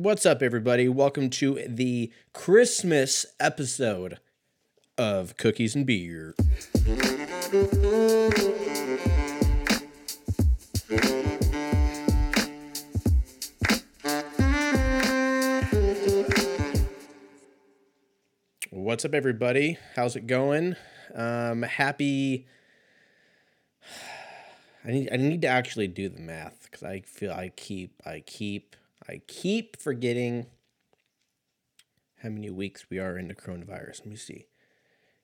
What's up, everybody? Welcome to the Christmas episode of Cookies and Beer. What's up, everybody? How's it going? Um, happy. I need I need to actually do the math because I feel I keep I keep I keep forgetting how many weeks we are into coronavirus. Let me see.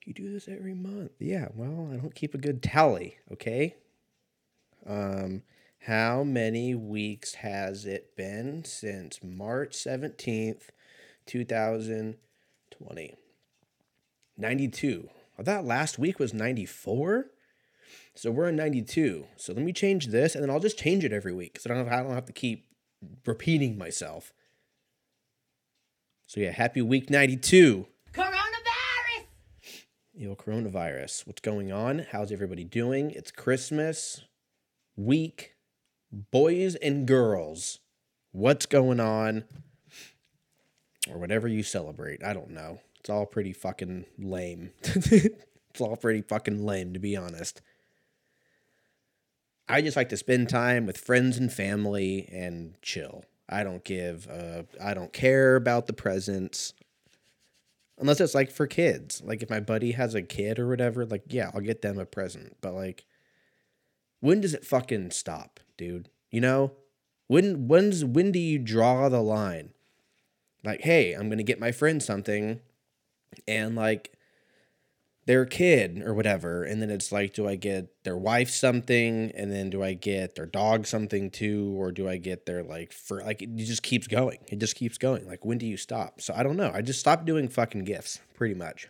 You do this every month. Yeah, well, I don't keep a good tally, okay? Um how many weeks has it been since March 17th, 2020? 92. I thought last week was 94. So we're in 92. So let me change this and then I'll just change it every week because I don't have, I don't have to keep repeating myself. So yeah, happy week 92. Coronavirus! Yo, coronavirus. What's going on? How's everybody doing? It's Christmas week. Boys and girls. What's going on? Or whatever you celebrate. I don't know. It's all pretty fucking lame. it's all pretty fucking lame, to be honest. I just like to spend time with friends and family and chill. I don't give I don't care about the presents. Unless it's like for kids. Like if my buddy has a kid or whatever, like yeah, I'll get them a present. But like when does it fucking stop, dude? You know? When when's when do you draw the line? Like, hey, I'm gonna get my friend something and like their kid or whatever and then it's like do i get their wife something and then do i get their dog something too or do i get their like for like it just keeps going. It just keeps going. Like when do you stop? So i don't know. I just stopped doing fucking gifts pretty much.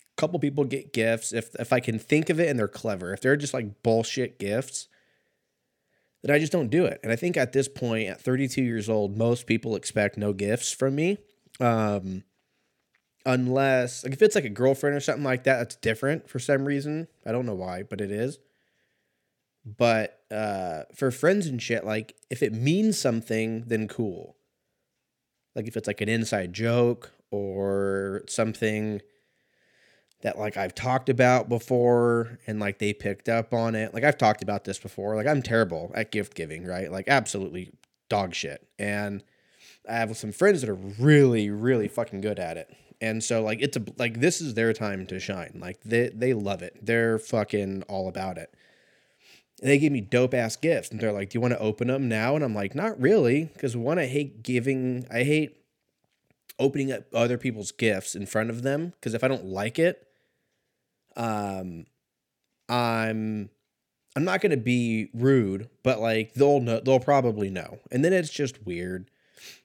A couple people get gifts. If if i can think of it and they're clever if they're just like bullshit gifts then i just don't do it. And i think at this point at 32 years old most people expect no gifts from me. Um unless like if it's like a girlfriend or something like that that's different for some reason i don't know why but it is but uh for friends and shit like if it means something then cool like if it's like an inside joke or something that like I've talked about before and like they picked up on it. Like I've talked about this before. Like I'm terrible at gift giving, right? Like absolutely dog shit. And I have some friends that are really, really fucking good at it. And so like it's a like this is their time to shine. Like they they love it. They're fucking all about it. And they give me dope ass gifts. And they're like do you want to open them now? And i'm like not really because one i hate giving i hate opening up other people's gifts in front of them because if i don't like it um i'm i'm not going to be rude but like they'll know they'll probably know. And then it's just weird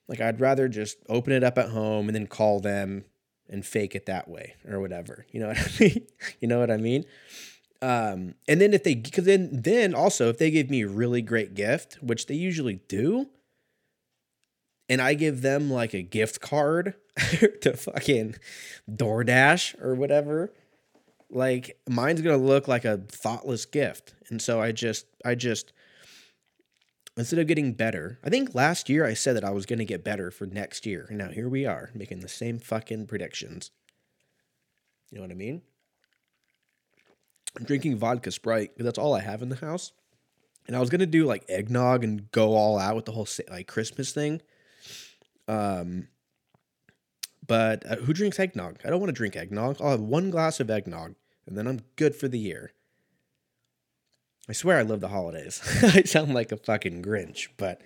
like i'd rather just open it up at home and then call them and fake it that way or whatever. You know what I mean? you know what I mean? Um, and then if they, because then, then also if they give me a really great gift, which they usually do, and I give them like a gift card to fucking DoorDash or whatever, like mine's gonna look like a thoughtless gift. And so I just, I just, instead of getting better, I think last year I said that I was going to get better for next year. And now here we are making the same fucking predictions. You know what I mean? I'm drinking vodka Sprite because that's all I have in the house. And I was going to do like eggnog and go all out with the whole like Christmas thing. Um, but uh, who drinks eggnog? I don't want to drink eggnog. I'll have one glass of eggnog and then I'm good for the year. I swear I love the holidays. I sound like a fucking Grinch, but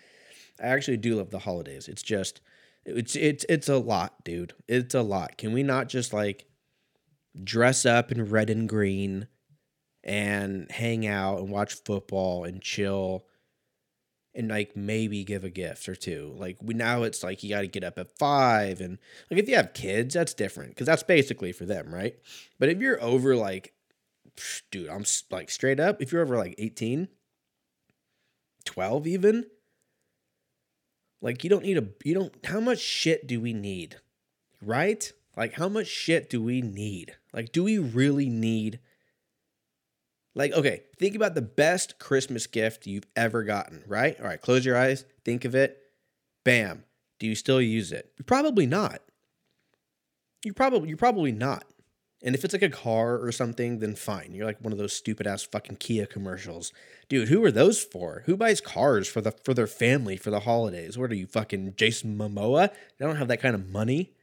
I actually do love the holidays. It's just it's it's it's a lot, dude. It's a lot. Can we not just like dress up in red and green and hang out and watch football and chill and like maybe give a gift or two. Like we now it's like you got to get up at 5 and like if you have kids, that's different cuz that's basically for them, right? But if you're over like dude, I'm like straight up. If you're over like 18, 12 even, like you don't need a, you don't, how much shit do we need? Right? Like how much shit do we need? Like, do we really need, like, okay, think about the best Christmas gift you've ever gotten, right? All right, close your eyes, think of it. Bam. Do you still use it? Probably not. You probably you're probably not. And if it's like a car or something, then fine. You're like one of those stupid ass fucking Kia commercials. Dude, who are those for? Who buys cars for the for their family for the holidays? What are you fucking Jason Momoa? I don't have that kind of money.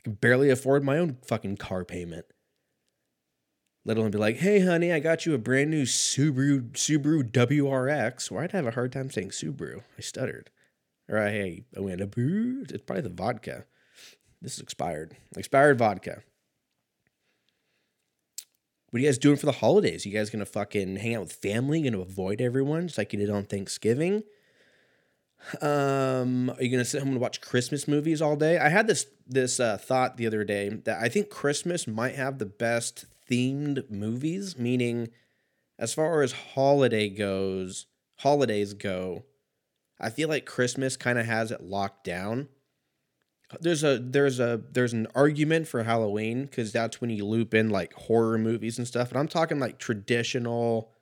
I can barely afford my own fucking car payment. Let alone be like, hey honey, I got you a brand new Subaru Subaru WRX. Or I'd have a hard time saying Subaru. I stuttered. Or I hey, I went a boo. It's probably the vodka. This is expired. Expired vodka. What are you guys doing for the holidays? You guys gonna fucking hang out with family? Gonna avoid everyone just like you did on Thanksgiving? Um, are you gonna sit home and watch Christmas movies all day? I had this this uh, thought the other day that I think Christmas might have the best themed movies. Meaning, as far as holiday goes, holidays go, I feel like Christmas kind of has it locked down there's a there's a there's an argument for Halloween because that's when you loop in like horror movies and stuff. And I'm talking like traditional,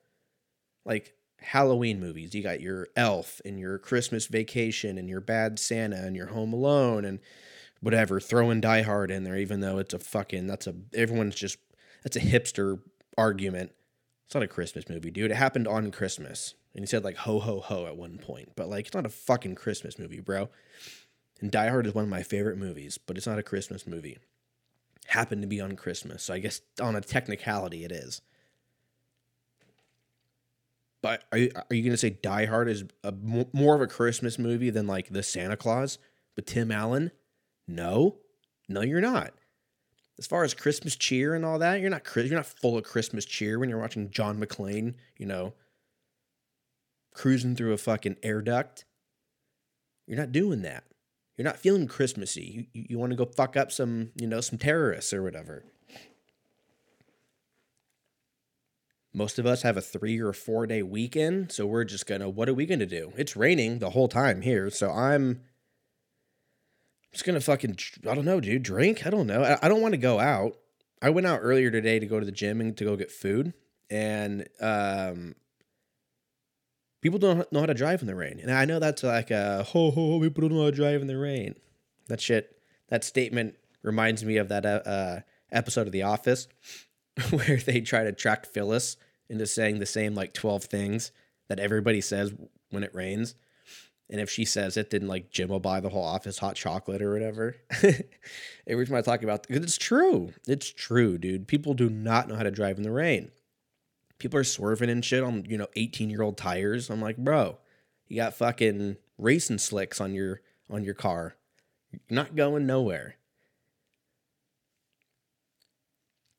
like Halloween movies. You got your Elf and your Christmas Vacation and your Bad Santa and your Home Alone and whatever. Throwing Die Hard in there, even though it's a fucking that's a everyone's just that's a hipster argument. It's not a Christmas movie, dude. It happened on Christmas, and he said like ho ho ho at one point, but like it's not a fucking Christmas movie, bro. And Die Hard is one of my favorite movies, but it's not a Christmas movie. Happened to be on Christmas, so I guess on a technicality it is. But are you, are you going to say Die Hard is a, more of a Christmas movie than like The Santa Claus with Tim Allen? No, no, you're not. As far as Christmas cheer and all that, you're not you're not full of Christmas cheer when you're watching John McClane, you know, cruising through a fucking air duct. You're not doing that. You're not feeling Christmassy. You, you want to go fuck up some, you know, some terrorists or whatever. Most of us have a three or four day weekend, so we're just gonna. What are we gonna do? It's raining the whole time here, so I'm just gonna fucking. I don't know, dude. Drink. I don't know. I, I don't want to go out. I went out earlier today to go to the gym and to go get food, and um, people don't know how to drive in the rain. And I know that's like a ho ho, people don't know how to drive in the rain. That shit, that statement reminds me of that uh, uh episode of The Office where they try to track Phyllis into saying the same like 12 things that everybody says when it rains. And if she says it, then like Jim will buy the whole office hot chocolate or whatever. Every time I talk about, it's true, it's true, dude. People do not know how to drive in the rain people are swerving and shit on you know 18 year old tires. I'm like bro you got fucking racing slicks on your on your car. You're not going nowhere.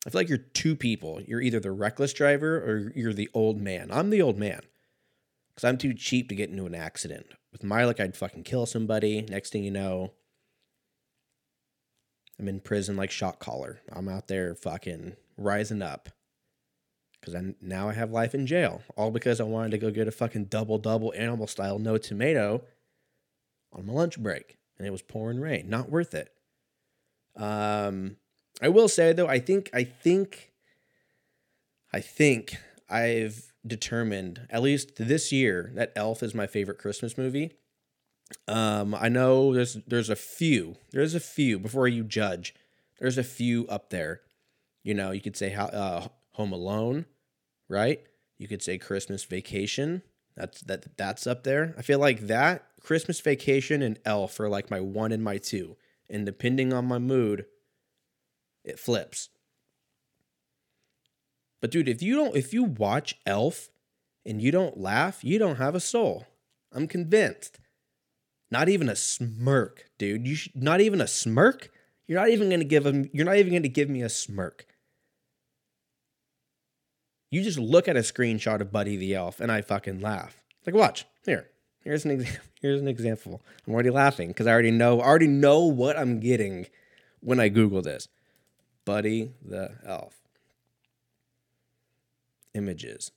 I feel like you're two people. You're either the reckless driver or you're the old man. I'm the old man. Because i'm too cheap to get into an accident. With my like i'd fucking kill somebody. Next thing you know i'm in prison like shot caller i'm out there fucking rising up because I now I have life in jail, all because I wanted to go get a fucking double double animal style no tomato on my lunch break, and it was pouring rain. Not worth it. Um, I will say though, I think I think I think I've determined at least this year that Elf is my favorite Christmas movie. Um, I know there's there's a few. There's a few before you judge. There's a few up there. You know, you could say how uh, Home Alone, right? You could say Christmas Vacation. That's that that's up there. I feel like that Christmas Vacation and Elf are like my one and my two. And depending on my mood, it flips. But dude, if you don't if you watch Elf and you don't laugh, you don't have a soul. I'm convinced. Not even a smirk, dude. You not even a smirk? You're not even to give him you're not even to give me a smirk. You just look at a screenshot of Buddy the Elf and I fucking laugh. Like, watch here. Here's an example. Here's an example. I'm already laughing because I already know. I already know what I'm getting when I Google this. Buddy the Elf. Images.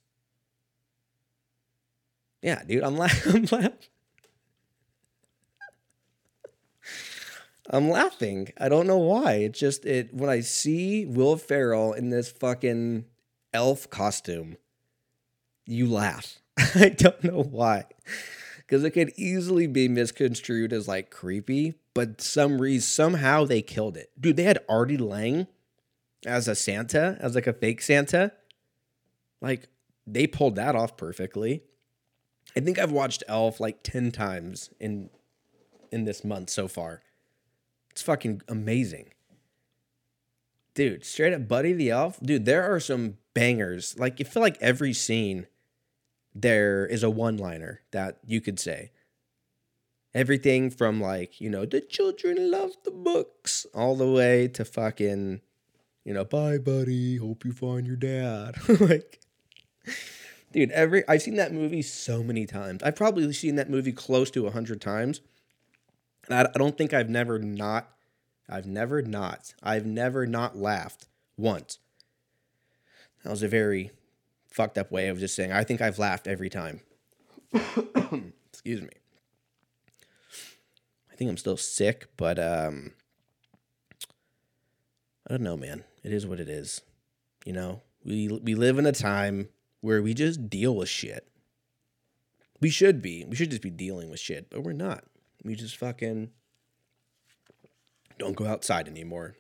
Yeah, dude, I'm, laughing. I'm laughing. I'm laughing. I don't know why. It just it when I see Will Ferrell in this fucking elf costume, you laugh. I don't know why. because it could easily be misconstrued as like creepy, but some reason somehow they killed it. Dude, they had Artie Lange as a Santa, as like a fake Santa. Like they pulled that off perfectly. I think I've watched Elf like 10 times in in this month so far. It's fucking amazing. Dude, straight up Buddy the Elf. Dude, there are some bangers. Like you feel like every scene there is a one-liner that you could say. Everything from like, you know, the children love the books all the way to fucking you know, bye buddy, hope you find your dad. like dude, every I've seen that movie so many times. I've probably seen that movie close to a hundred times. And I, I don't think I've never not, I've never not, I've never not laughed once. That was a very fucked up way of just saying, I think I've laughed every time. Excuse me. I think I'm still sick, but um, I don't know, man. It is what it is. You know, we we live in a time where we just deal with shit. We should be. We should just be dealing with shit, but we're not. We just fucking don't go outside anymore.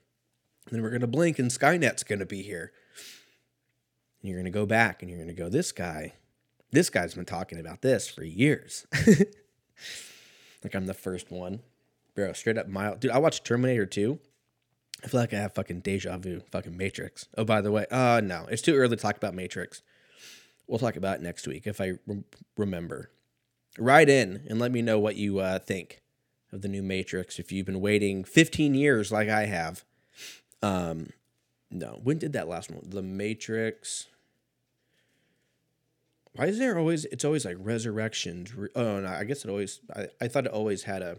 And then we're going to blink and Skynet's going to be here. And you're going to go back and you're going to go, this guy, this guy's been talking about this for years. like I'm the first one. Bro, straight up mile. Dude, I watched Terminator 2. I feel like I have fucking deja vu, fucking Matrix. Oh, by the way, uh, no, it's too early to talk about Matrix. We'll talk about it next week if I re- remember. Write in and let me know what you uh, think of the new Matrix. If you've been waiting 15 years like I have. Um, no, when did that last one? The Matrix. Why is there always? It's always like resurrections. Oh no, I guess it always. I, I thought it always had a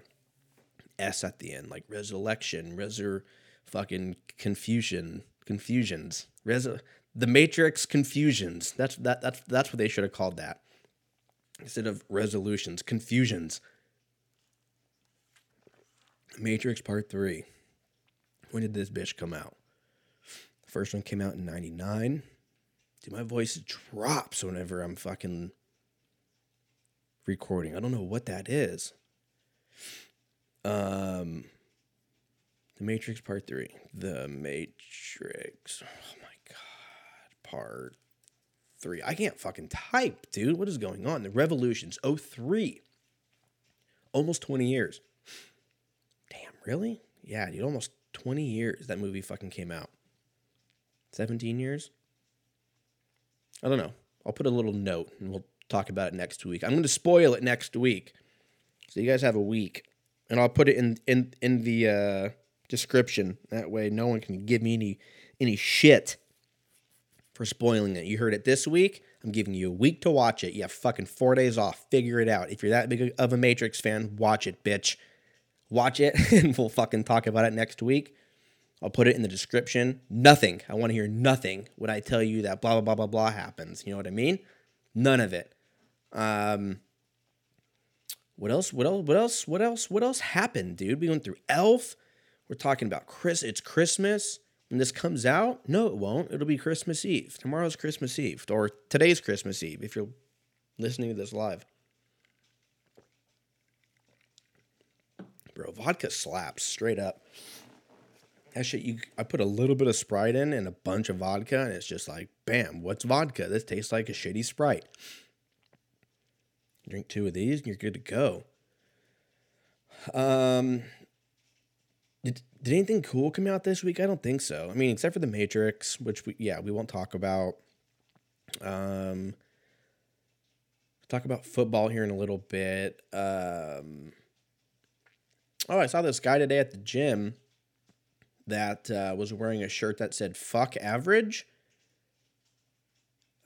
S at the end, like resurrection, resur, fucking confusion, confusions, res, the Matrix confusions. That's that that's that's what they should have called that. Instead of resolutions, confusions. Matrix Part 3. When did this bitch come out? The first one came out in 99. Dude, my voice drops whenever I'm fucking recording. I don't know what that is. Um The Matrix Part 3. The Matrix. Oh my god. part three. I can't fucking type, dude. What is going on? The Revolutions, 03. Almost 20 years. Damn, really? Yeah, dude, almost 20 years that movie fucking came out. 17 years? I don't know. I'll put a little note and we'll talk about it next week. I'm going to spoil it next week. So you guys have a week. And I'll put it in in in the uh, description. That way no one can give me any any shit for spoiling it. You heard it this week. I'm giving you a week to watch it. You have fucking four days off. Figure it out. If you're that big of a Matrix fan, watch it, bitch. Watch it, and we'll fucking talk about it next week. I'll put it in the description. Nothing. I want to hear nothing when I tell you that blah blah blah blah blah happens. You know what I mean? None of it. Um. What else? What else? What else? What else? What else happened, dude? We went through Elf. We're talking about Chris. It's Christmas when this comes out, no, it won't. It'll be Christmas Eve. Tomorrow's Christmas Eve, or today's Christmas Eve if you're listening to this live. Bro, vodka slaps straight up. That shit, you I put a little bit of Sprite in and a bunch of vodka, and it's just like, bam, what's vodka? This tastes like a shitty Sprite. Drink two of these, and you're good to go. Um, did, did anything cool come out this week? I don't think so. I mean, except for the Matrix, which we yeah we won't talk about. Um, talk about football here in a little bit. Um, oh, I saw this guy today at the gym that uh, was wearing a shirt that said "fuck average."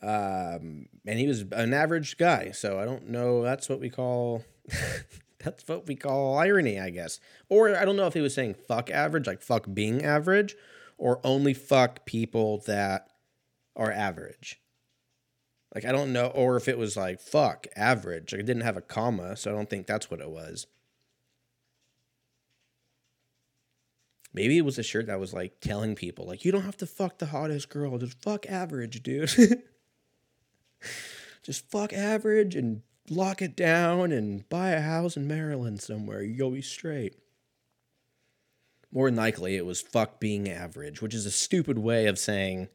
Um, and he was an average guy, so I don't know. That's what we call that's what we call irony, I guess. Or I don't know if he was saying fuck average, like fuck being average, or only fuck people that are average. Like I don't know, or if it was like fuck average. Like it didn't have a comma, so I don't think that's what it was. Maybe it was a shirt that was like telling people, like, you don't have to fuck the hottest girl, just fuck average, dude. just fuck average and lock it down and buy a house in Maryland somewhere. You'll be straight. More than likely, it was fuck being average, which is a stupid way of saying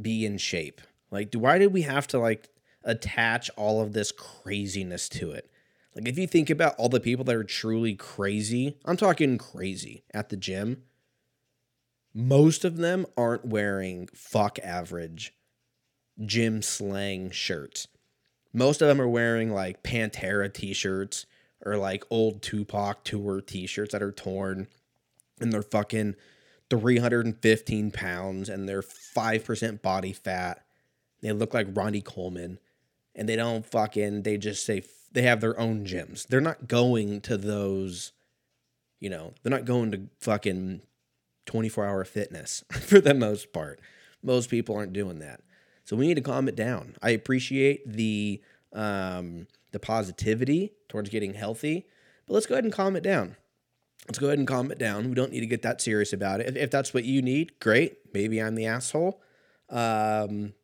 be in shape. Like, why did we have to like attach all of this craziness to it? Like, if you think about all the people that are truly crazy, I'm talking crazy at the gym, most of them aren't wearing fuck average gym slang shirts. Most of them are wearing like Pantera t shirts or like old Tupac tour t shirts that are torn and they're fucking 315 pounds and they're 5% body fat. They look like Ronnie Coleman and they don't fucking, they just say they have their own gyms. They're not going to those, you know, they're not going to fucking 24 hour fitness for the most part. Most people aren't doing that. So we need to calm it down. I appreciate the um, the positivity towards getting healthy, but let's go ahead and calm it down. Let's go ahead and calm it down. We don't need to get that serious about it. If, if that's what you need, great. Maybe I'm the asshole. Um,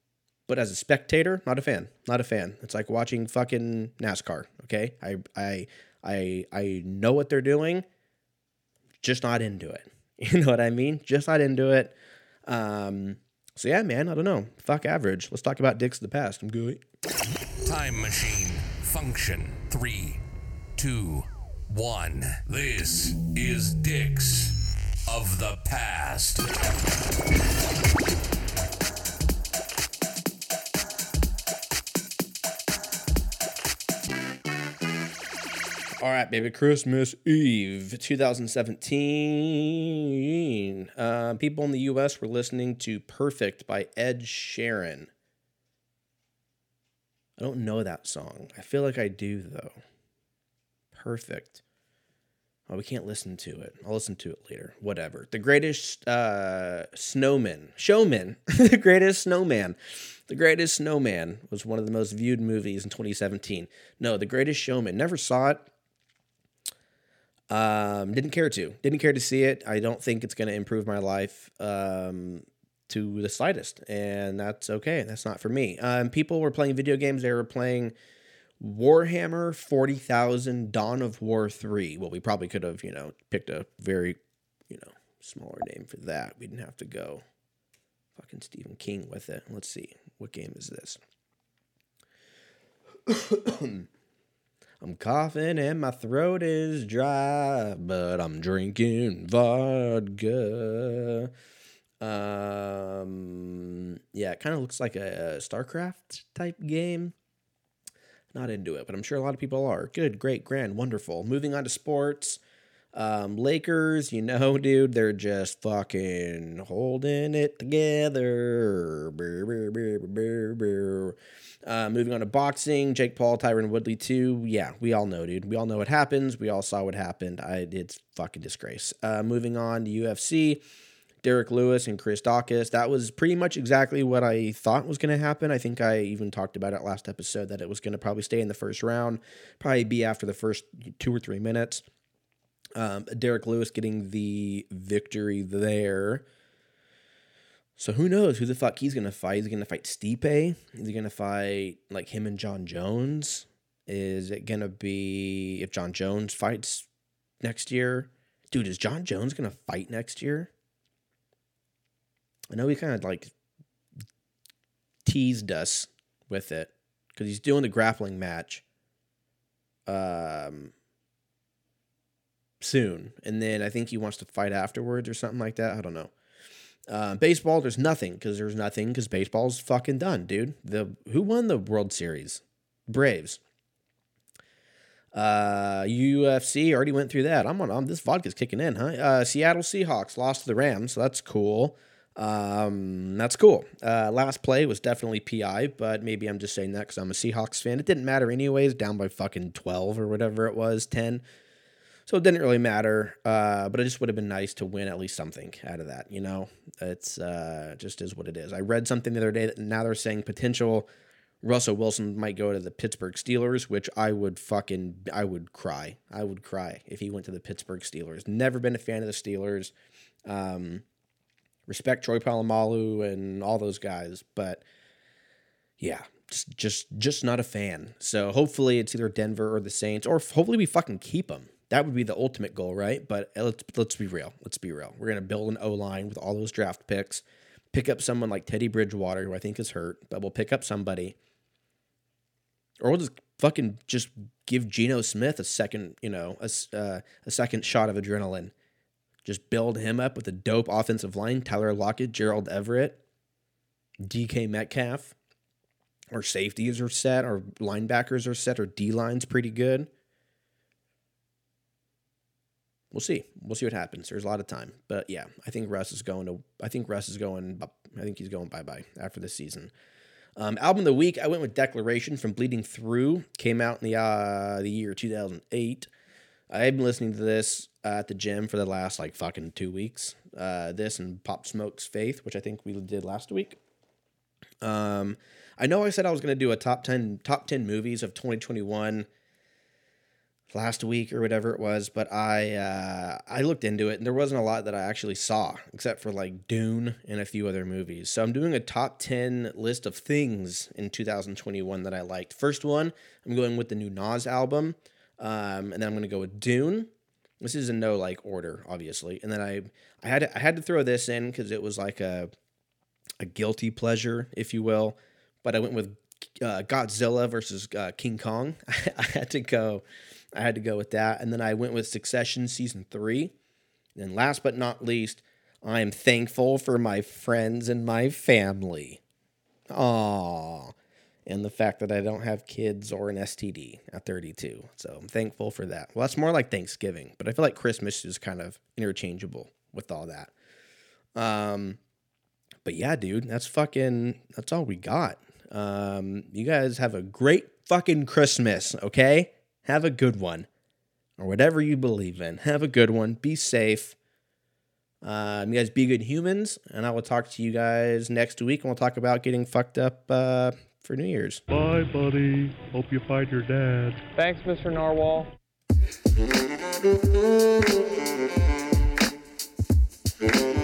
but as a spectator, not a fan. Not a fan. It's like watching fucking NASCAR. Okay, I I I I know what they're doing, just not into it. You know what I mean? Just not into it. Um, so yeah, man, I don't know. Fuck average. Let's talk about dicks of the past. I'm good. Time machine function three, two, one. This is dicks of the past. All right, baby. Christmas Eve 2017. Uh, people in the U.S. were listening to Perfect by Ed Sheeran. I don't know that song. I feel like I do, though. Perfect. Oh, we can't listen to it. I'll listen to it later. Whatever. The greatest uh, snowman, showman, the greatest snowman. The Greatest Snowman was one of the most viewed movies in 2017. No, The Greatest Showman. Never saw it. Um, didn't care to. Didn't care to see it. I don't think it's going to improve my life um, to the slightest, and that's okay. That's not for me. Um, people were playing video games. They were playing Warhammer Forty Thousand: Dawn of War Three. Well, we probably could have, you know, picked a very, you know, smaller name for that. We didn't have to go fucking Stephen King with it. Let's see. What game is this? I'm coughing and my throat is dry, but I'm drinking vodka. Um, yeah, it kind of looks like a, a StarCraft type game. Not into it, but I'm sure a lot of people are. Good, great, grand, wonderful. Moving on to sports. Um, Lakers, you know, dude, they're just fucking holding it together. Uh, moving on to boxing, Jake Paul, Tyron Woodley too. Yeah, we all know, dude. We all know what happens. We all saw what happened. I it's fucking disgrace. Uh, moving on to UFC, Derrick Lewis and Chris Daukaus. That was pretty much exactly what I thought was going to happen. I think I even talked about it last episode that it was going to probably stay in the first round, probably be after the first two or three minutes. Um, Derrick Lewis getting the victory there. So who knows who the fuck he's gonna fight? Is he gonna fight Stipe? Is he gonna fight like him and Jon Jones? Is it gonna be if Jon Jones fights next year? Dude, is Jon Jones gonna fight next year? I know he kind of like teased us with it because he's doing the grappling match um soon, and then I think he wants to fight afterwards or something like that. I don't know. Uh, baseball, there's nothing because there's nothing because baseball's fucking done, dude. The who won the World Series? Braves. Uh, UFC already went through that. I'm on. I'm, this vodka's kicking in, huh? Uh, Seattle Seahawks lost to the Rams, so that's cool. Um, that's cool. Uh, last play was definitely PI, but maybe I'm just saying that because I'm a Seahawks fan. It didn't matter anyways. Down by fucking twelve or whatever it was, ten. So it didn't really matter, uh, but it just would have been nice to win at least something out of that. You know, it's uh, just is what it is. I read something the other day that now they're saying potential Russell Wilson might go to the Pittsburgh Steelers, which I would fucking I would cry. I would cry if he went to the Pittsburgh Steelers. Never been a fan of the Steelers. Um, respect Troy Polamalu and all those guys, but yeah, just just just not a fan. So hopefully it's either Denver or the Saints, or hopefully we fucking keep them. That would be the ultimate goal, right? But uh, let's let's be real. Let's be real. We're gonna build an O line with all those draft picks. Pick up someone like Teddy Bridgewater, who I think is hurt, but we'll pick up somebody, or we'll just fucking just give Geno Smith a second, you know, a uh, a second shot of adrenaline. Just build him up with a dope offensive line. Tyler Lockett, Gerald Everett, DK Metcalf. Our safeties are set. Our linebackers are set. Our D line's pretty good. We'll see. We'll see what happens. There's a lot of time, but yeah, I think Russ is going to. I think Russ is going. I think he's going bye bye after this season. Um, album of the week, I went with Declaration from Bleeding Through. Came out in the uh, the year 2008. I've been listening to this uh, at the gym for the last like fucking two weeks. Uh, this and Pop Smoke's Faith, which I think we did last week. Um, I know I said I was going to do a top 10 top 10 movies of 2021 last week or whatever it was, but I uh, I looked into it and there wasn't a lot that I actually saw except for like Dune and a few other movies. So I'm doing a top 10 list of things in 2021 that I liked. First one, I'm going with the new Nas album. Um, and then I'm going to go with Dune. This is in no like order, obviously. And then I I had to, I had to throw this in because it was like a a guilty pleasure, if you will. But I went with uh, Godzilla versus uh, King Kong. I had to go. I had to go with that, and then I went with Succession season three. And last but not least, I am thankful for my friends and my family. Aww and the fact that I don't have kids or an STD at 32. So I'm thankful for that. Well, that's more like Thanksgiving, but I feel like Christmas is kind of interchangeable with all that. Um, but yeah, dude, that's fucking that's all we got. Um, you guys have a great fucking Christmas, okay? Have a good one. Or whatever you believe in. Have a good one. Be safe. Um, you guys be good humans, and I will talk to you guys next week, and we'll talk about getting fucked up uh, for New Year's. Bye, buddy. Hope you find your dad. Thanks, Mr. Narwhal.